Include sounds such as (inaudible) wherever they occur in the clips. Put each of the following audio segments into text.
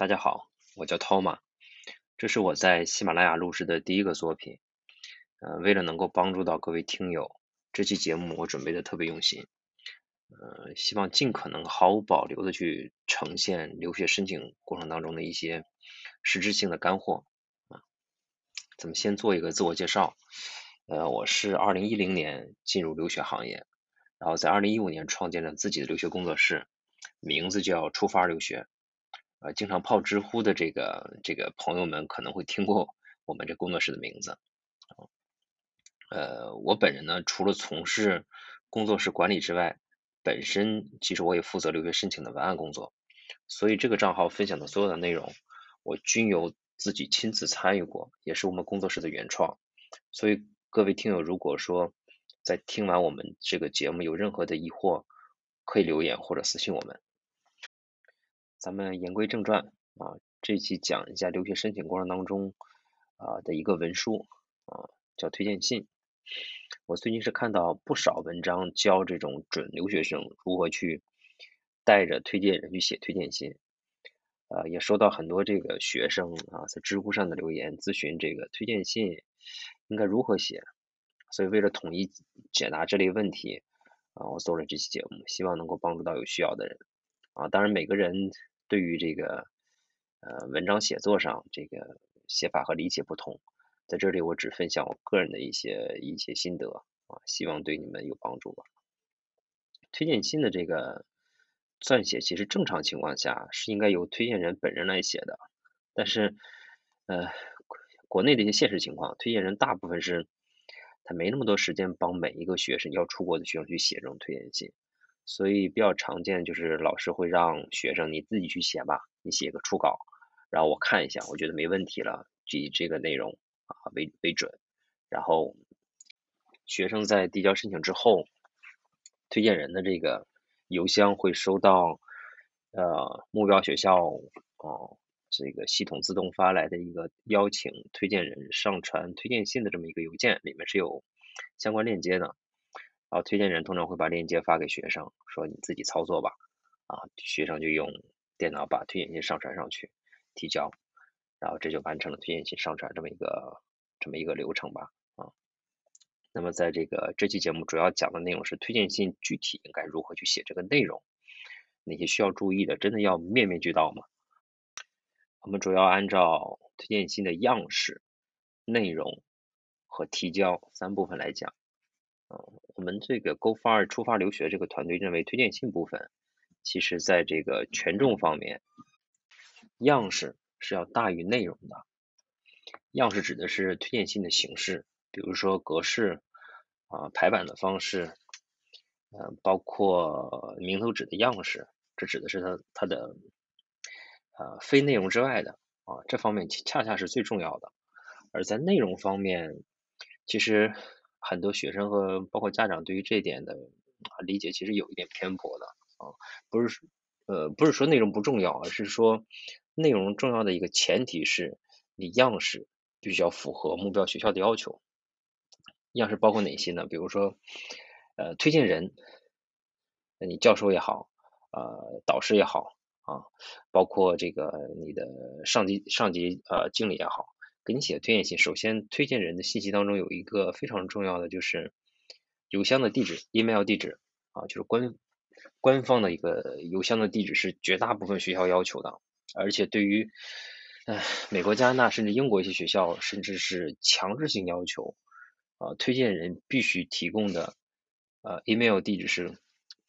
大家好，我叫 Toma，这是我在喜马拉雅录制的第一个作品。呃，为了能够帮助到各位听友，这期节目我准备的特别用心。呃，希望尽可能毫无保留的去呈现留学申请过程当中的一些实质性的干货。啊，咱们先做一个自我介绍。呃，我是二零一零年进入留学行业，然后在二零一五年创建了自己的留学工作室，名字叫出发留学。呃，经常泡知乎的这个这个朋友们可能会听过我们这工作室的名字。呃，我本人呢，除了从事工作室管理之外，本身其实我也负责留学申请的文案工作。所以这个账号分享的所有的内容，我均由自己亲自参与过，也是我们工作室的原创。所以各位听友，如果说在听完我们这个节目有任何的疑惑，可以留言或者私信我们。咱们言归正传啊，这期讲一下留学申请过程当中啊的一个文书啊，叫推荐信。我最近是看到不少文章教这种准留学生如何去带着推荐人去写推荐信，啊，也收到很多这个学生啊在知乎上的留言咨询这个推荐信应该如何写，所以为了统一解答这类问题啊，我做了这期节目，希望能够帮助到有需要的人啊，当然每个人。对于这个呃文章写作上这个写法和理解不同，在这里我只分享我个人的一些一些心得啊，希望对你们有帮助吧。推荐信的这个撰写，其实正常情况下是应该由推荐人本人来写的，但是呃国内的一些现实情况，推荐人大部分是他没那么多时间帮每一个学生要出国的学生去写这种推荐信。所以比较常见就是老师会让学生你自己去写吧，你写个初稿，然后我看一下，我觉得没问题了，以这个内容啊为为准，然后学生在递交申请之后，推荐人的这个邮箱会收到呃目标学校哦这个系统自动发来的一个邀请推荐人上传推荐信的这么一个邮件，里面是有相关链接的。然后推荐人通常会把链接发给学生，说你自己操作吧，啊，学生就用电脑把推荐信上传上去，提交，然后这就完成了推荐信上传这么一个这么一个流程吧，啊，那么在这个这期节目主要讲的内容是推荐信具体应该如何去写这个内容，哪些需要注意的，真的要面面俱到吗？我们主要按照推荐信的样式、内容和提交三部分来讲。嗯，我们这个 Go Far 出发留学这个团队认为，推荐信部分其实在这个权重方面，样式是要大于内容的。样式指的是推荐信的形式，比如说格式啊、排版的方式，嗯，包括名头纸的样式，这指的是它它的呃非内容之外的啊，这方面恰恰是最重要的。而在内容方面，其实。很多学生和包括家长对于这点的理解其实有一点偏颇的啊，不是呃不是说内容不重要，而是说内容重要的一个前提是你样式必须要符合目标学校的要求。样式包括哪些呢？比如说呃推荐人，你教授也好，呃导师也好啊，包括这个你的上级上级呃经理也好。给你写推荐信，首先推荐人的信息当中有一个非常重要的，就是邮箱的地址，email 地址啊，就是官官方的一个邮箱的地址是绝大部分学校要求的，而且对于唉美国、加拿大甚至英国一些学校，甚至是强制性要求啊，推荐人必须提供的呃 email 地址是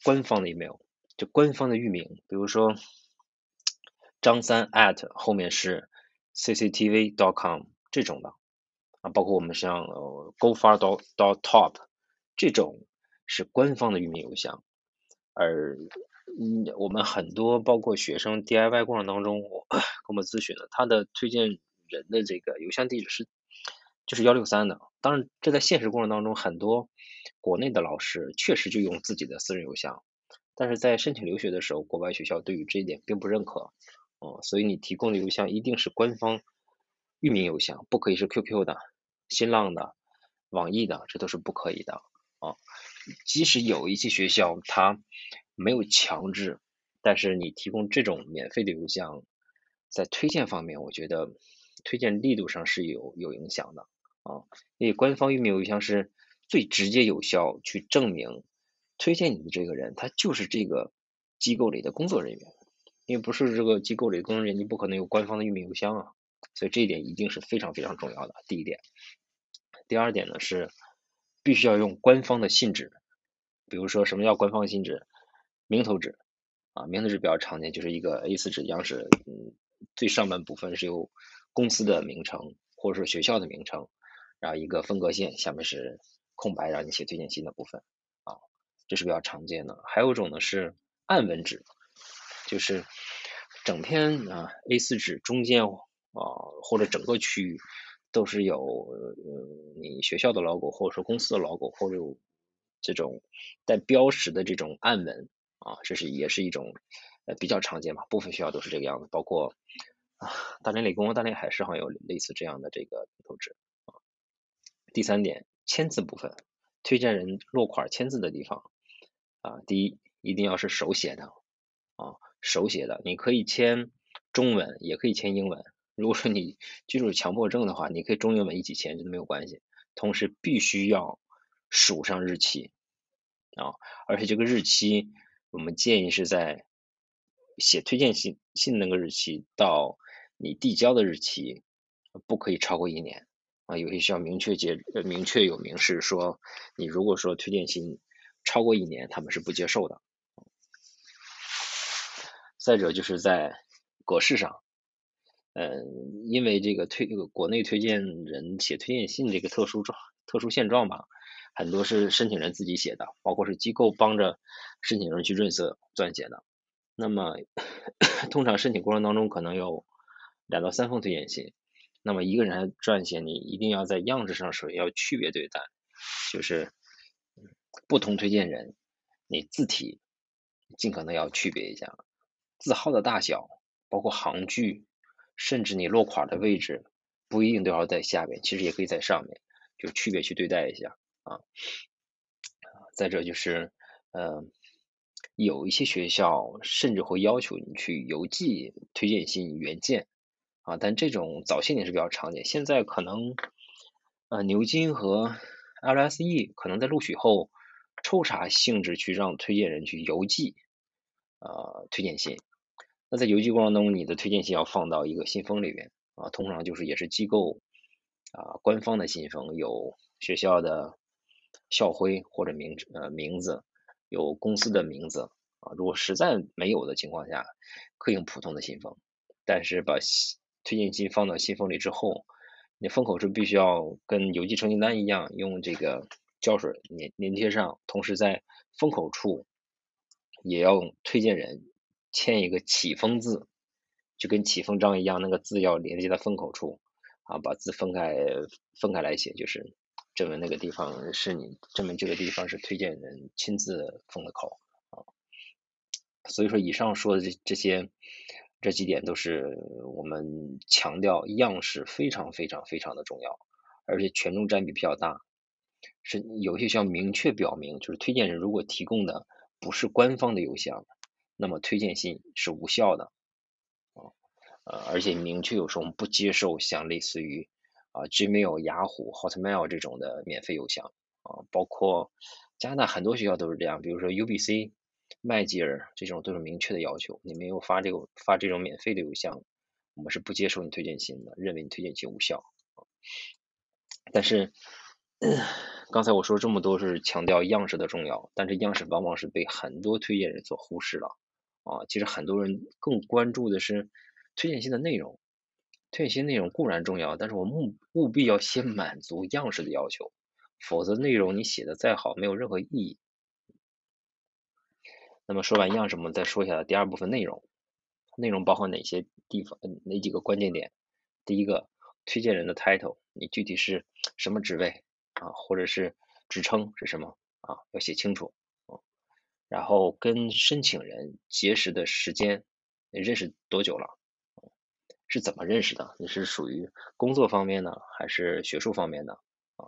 官方的 email，就官方的域名，比如说张三 at 后面是。cctv.com 这种的啊，包括我们像 gofar.top 这种是官方的域名邮箱，而嗯，我们很多包括学生 DIY 过程当中，我 (clears throat) 跟我们咨询的，他的推荐人的这个邮箱地址是就是幺六三的。当然，这在现实过程当中，很多国内的老师确实就用自己的私人邮箱，但是在申请留学的时候，国外学校对于这一点并不认可。哦，所以你提供的邮箱一定是官方域名邮箱，不可以是 QQ 的、新浪的、网易的，这都是不可以的啊。即使有一些学校它没有强制，但是你提供这种免费的邮箱，在推荐方面，我觉得推荐力度上是有有影响的啊，因为官方域名邮箱是最直接有效去证明推荐你的这个人，他就是这个机构里的工作人员，因为不是这个机构里工作人员，你不可能有官方的域名邮箱啊，所以这一点一定是非常非常重要的。第一点，第二点呢是必须要用官方的信纸，比如说什么叫官方信纸？名头纸啊，名头纸比较常见，就是一个 A4 纸样式，嗯。最上半部分是由公司的名称或者说学校的名称，然后一个分隔线，下面是空白，让你写推荐信的部分啊，这是比较常见的。还有一种呢是暗文纸，就是整篇啊 A4 纸中间啊或者整个区域都是有呃你学校的 logo 或者说公司的 logo 或者有这种带标识的这种暗纹啊，这是也是一种。呃，比较常见吧，部分学校都是这个样子，包括啊，大连理工、大连海事好像有类似这样的这个图纸啊。第三点，签字部分，推荐人落款签字的地方啊，第一一定要是手写的啊，手写的，你可以签中文，也可以签英文。如果说你居住强迫症的话，你可以中英文一起签，这都没有关系。同时必须要署上日期啊，而且这个日期我们建议是在。写推荐信信那个日期到你递交的日期不可以超过一年啊，有些需要明确节明确有明示说，你如果说推荐信超过一年，他们是不接受的。再者就是在格式上，嗯，因为这个推这个国内推荐人写推荐信这个特殊状特殊现状吧，很多是申请人自己写的，包括是机构帮着申请人去润色撰写的。那么，(coughs) 通常申请过程当中可能有两到三封推荐信，那么一个人撰写，你一定要在样式上首先要区别对待，就是不同推荐人，你字体尽可能要区别一下，字号的大小，包括行距，甚至你落款的位置，不一定都要在下面，其实也可以在上面，就区别去对待一下啊。再者就是，嗯。有一些学校甚至会要求你去邮寄推荐信原件啊，但这种早些年是比较常见，现在可能呃牛津和 LSE 可能在录取后抽查性质去让推荐人去邮寄呃推荐信。那在邮寄过程中，你的推荐信要放到一个信封里边啊，通常就是也是机构啊官方的信封，有学校的校徽或者名呃名字。有公司的名字啊，如果实在没有的情况下，可以用普通的信封。但是把信推荐信放到信封里之后，你封口是必须要跟邮寄成绩单一样，用这个胶水粘粘贴上。同时在封口处也要用推荐人签一个启封字，就跟启封章一样，那个字要连接在封口处啊，把字分开分开来写，就是。证明那个地方是你证明这个地方是推荐人亲自封的口啊，所以说以上说的这这些这几点都是我们强调样式非常非常非常的重要，而且权重占比比较大，是有些需要明确表明，就是推荐人如果提供的不是官方的邮箱，那么推荐信是无效的啊，呃，而且明确有时候我们不接受像类似于。啊，Gmail、雅虎、Hotmail 这种的免费邮箱啊，包括加拿大很多学校都是这样，比如说 UBC、麦吉尔这种都是明确的要求，你没有发这个发这种免费的邮箱，我们是不接受你推荐信的，认为你推荐信无效。但是刚才我说这么多是强调样式的重要，但是样式往往是被很多推荐人所忽视了啊，其实很多人更关注的是推荐信的内容。推荐信内容固然重要，但是我务务必要先满足样式的要求，否则内容你写的再好，没有任何意义。那么说完样式，我们再说一下第二部分内容。内容包括哪些地方？哪几个关键点？第一个，推荐人的 title，你具体是什么职位啊？或者是职称是什么啊？要写清楚。然后跟申请人结识的时间，认识多久了？是怎么认识的？你是属于工作方面呢还是学术方面的啊？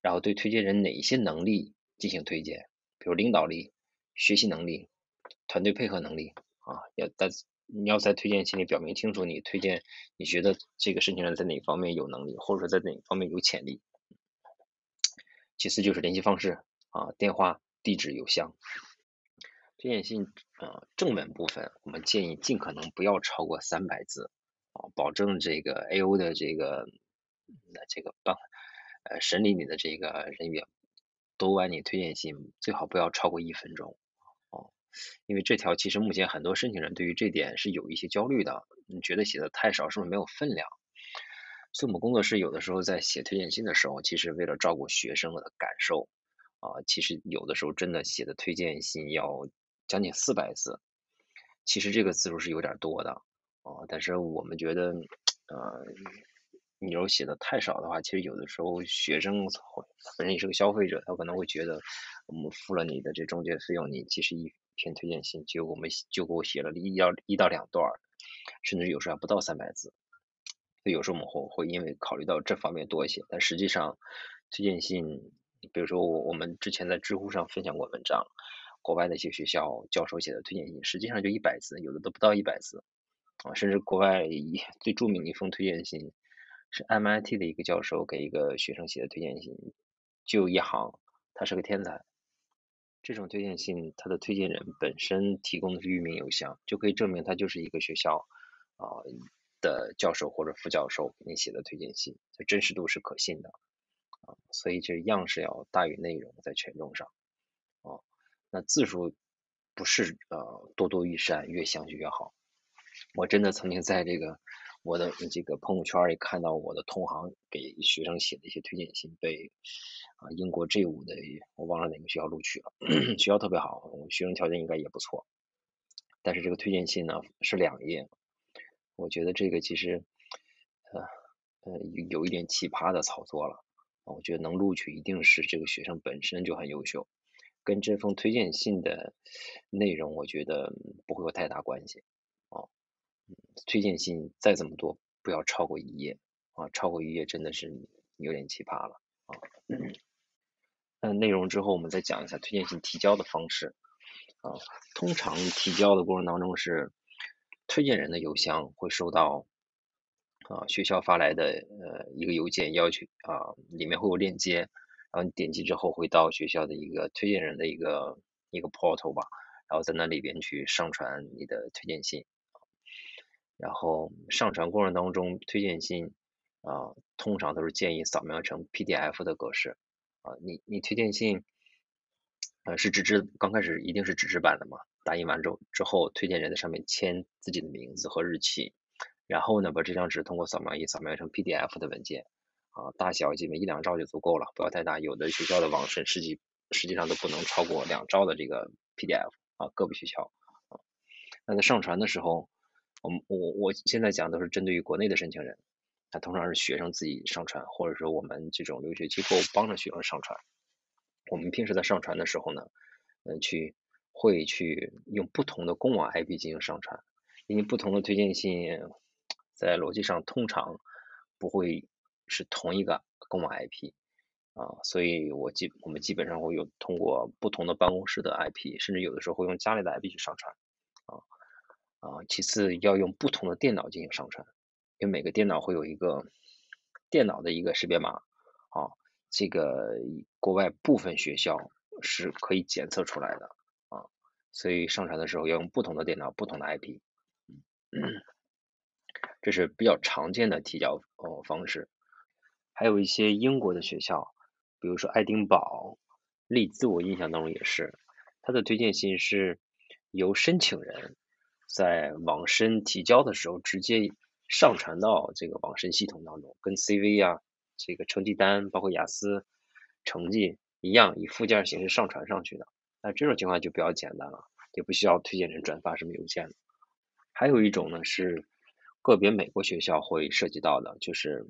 然后对推荐人哪一些能力进行推荐？比如领导力、学习能力、团队配合能力啊，要在你要在推荐信里表明清楚，你推荐你觉得这个申请人在哪方面有能力，或者说在哪方面有潜力。其次就是联系方式啊，电话、地址、邮箱。推荐信啊，正文部分我们建议尽可能不要超过三百字啊，保证这个 A.O. 的这个那这个帮呃审理你的这个人员读完你推荐信最好不要超过一分钟哦，因为这条其实目前很多申请人对于这点是有一些焦虑的，你觉得写的太少是不是没有分量？所以我们工作室有的时候在写推荐信的时候，其实为了照顾学生的感受啊，其实有的时候真的写的推荐信要将近四百字，其实这个字数是有点多的啊。但是我们觉得，呃，你要写的太少的话，其实有的时候学生本身也是个消费者，他可能会觉得我们付了你的这中介费用，你其实一篇推荐信就我们就给我写了一到一到两段，甚至有时候还不到三百字。所以有时候我们会会因为考虑到这方面多一些，但实际上推荐信，比如说我我们之前在知乎上分享过文章，国外的一些学校教授写的推荐信，实际上就一百字，有的都不到一百字啊，甚至国外最著名的一封推荐信是 MIT 的一个教授给一个学生写的推荐信，就一行，他是个天才。这种推荐信，他的推荐人本身提供的是域名邮箱，就可以证明他就是一个学校啊。的教授或者副教授给你写的推荐信，就真实度是可信的啊，所以这样式要大于内容在权重上啊。那字数不是呃多多益善，越详细越好。我真的曾经在这个我的这个朋友圈里看到我的同行给学生写的一些推荐信被啊英国 G 五的我忘了哪个学校录取了，(coughs) 学校特别好，学生条件应该也不错，但是这个推荐信呢是两页。我觉得这个其实，呃呃有有一点奇葩的操作了我觉得能录取一定是这个学生本身就很优秀，跟这封推荐信的内容我觉得不会有太大关系啊。推荐信再怎么多，不要超过一页啊，超过一页真的是有点奇葩了啊。那内容之后我们再讲一下推荐信提交的方式啊，通常提交的过程当中是。推荐人的邮箱会收到啊学校发来的呃一个邮件，要求啊里面会有链接，然后你点击之后会到学校的一个推荐人的一个一个 portal 吧，然后在那里边去上传你的推荐信，然后上传过程当中推荐信啊通常都是建议扫描成 PDF 的格式啊你你推荐信呃是纸质刚开始一定是纸质版的嘛？打印完之后，之后推荐人在上面签自己的名字和日期，然后呢，把这张纸通过扫描仪扫描成 PDF 的文件，啊，大小基本一两兆就足够了，不要太大。有的学校的网申实际实际上都不能超过两兆的这个 PDF 啊，个别学校啊。那在上传的时候，我们我我现在讲都是针对于国内的申请人，他通常是学生自己上传，或者说我们这种留学机构帮着学生上传。我们平时在上传的时候呢，嗯，去。会去用不同的公网 IP 进行上传，因为不同的推荐信在逻辑上通常不会是同一个公网 IP 啊，所以我基我们基本上会有通过不同的办公室的 IP，甚至有的时候会用家里的 IP 去上传啊啊。其次要用不同的电脑进行上传，因为每个电脑会有一个电脑的一个识别码啊，这个国外部分学校是可以检测出来的啊。所以上传的时候要用不同的电脑、不同的 IP，嗯 (clears throat) 这是比较常见的提交呃方式。还有一些英国的学校，比如说爱丁堡、利兹，我印象当中也是，它的推荐信是由申请人在网申提交的时候直接上传到这个网申系统当中，跟 CV 啊、这个成绩单、包括雅思成绩一样，以附件形式上传上去的。那这种情况就比较简单了，也不需要推荐人转发什么邮件了。还有一种呢是个别美国学校会涉及到的，就是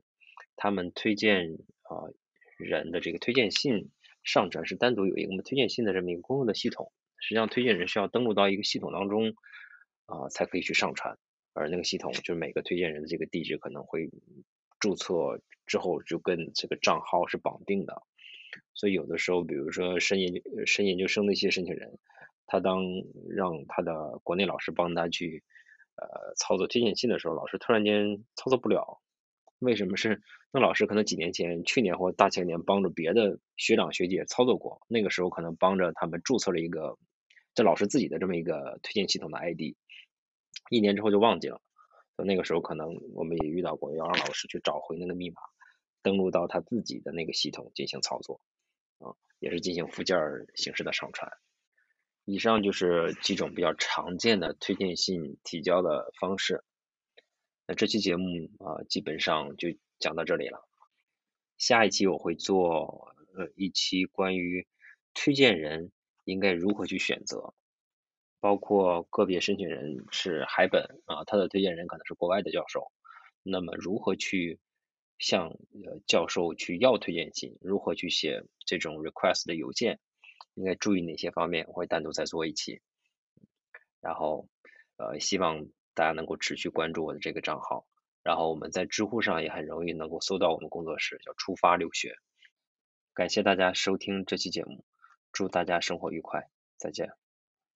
他们推荐啊人的这个推荐信上传是单独有一个我们推荐信的这么一个公用的系统，实际上推荐人需要登录到一个系统当中啊才可以去上传，而那个系统就是每个推荐人的这个地址可能会注册之后就跟这个账号是绑定的。所以有的时候，比如说申研申研究生的一些申请人，他当让他的国内老师帮他去呃操作推荐信的时候，老师突然间操作不了，为什么是？那老师可能几年前、去年或大前年帮着别的学长学姐操作过，那个时候可能帮着他们注册了一个这老师自己的这么一个推荐系统的 ID，一年之后就忘记了。那个时候可能我们也遇到过，要让老师去找回那个密码，登录到他自己的那个系统进行操作，啊，也是进行附件形式的上传。以上就是几种比较常见的推荐信提交的方式。那这期节目啊，基本上就讲到这里了。下一期我会做呃一期关于推荐人应该如何去选择。包括个别申请人是海本啊，他的推荐人可能是国外的教授，那么如何去向呃教授去要推荐信，如何去写这种 request 的邮件，应该注意哪些方面，我会单独再做一期。然后呃希望大家能够持续关注我的这个账号，然后我们在知乎上也很容易能够搜到我们工作室，叫出发留学。感谢大家收听这期节目，祝大家生活愉快，再见。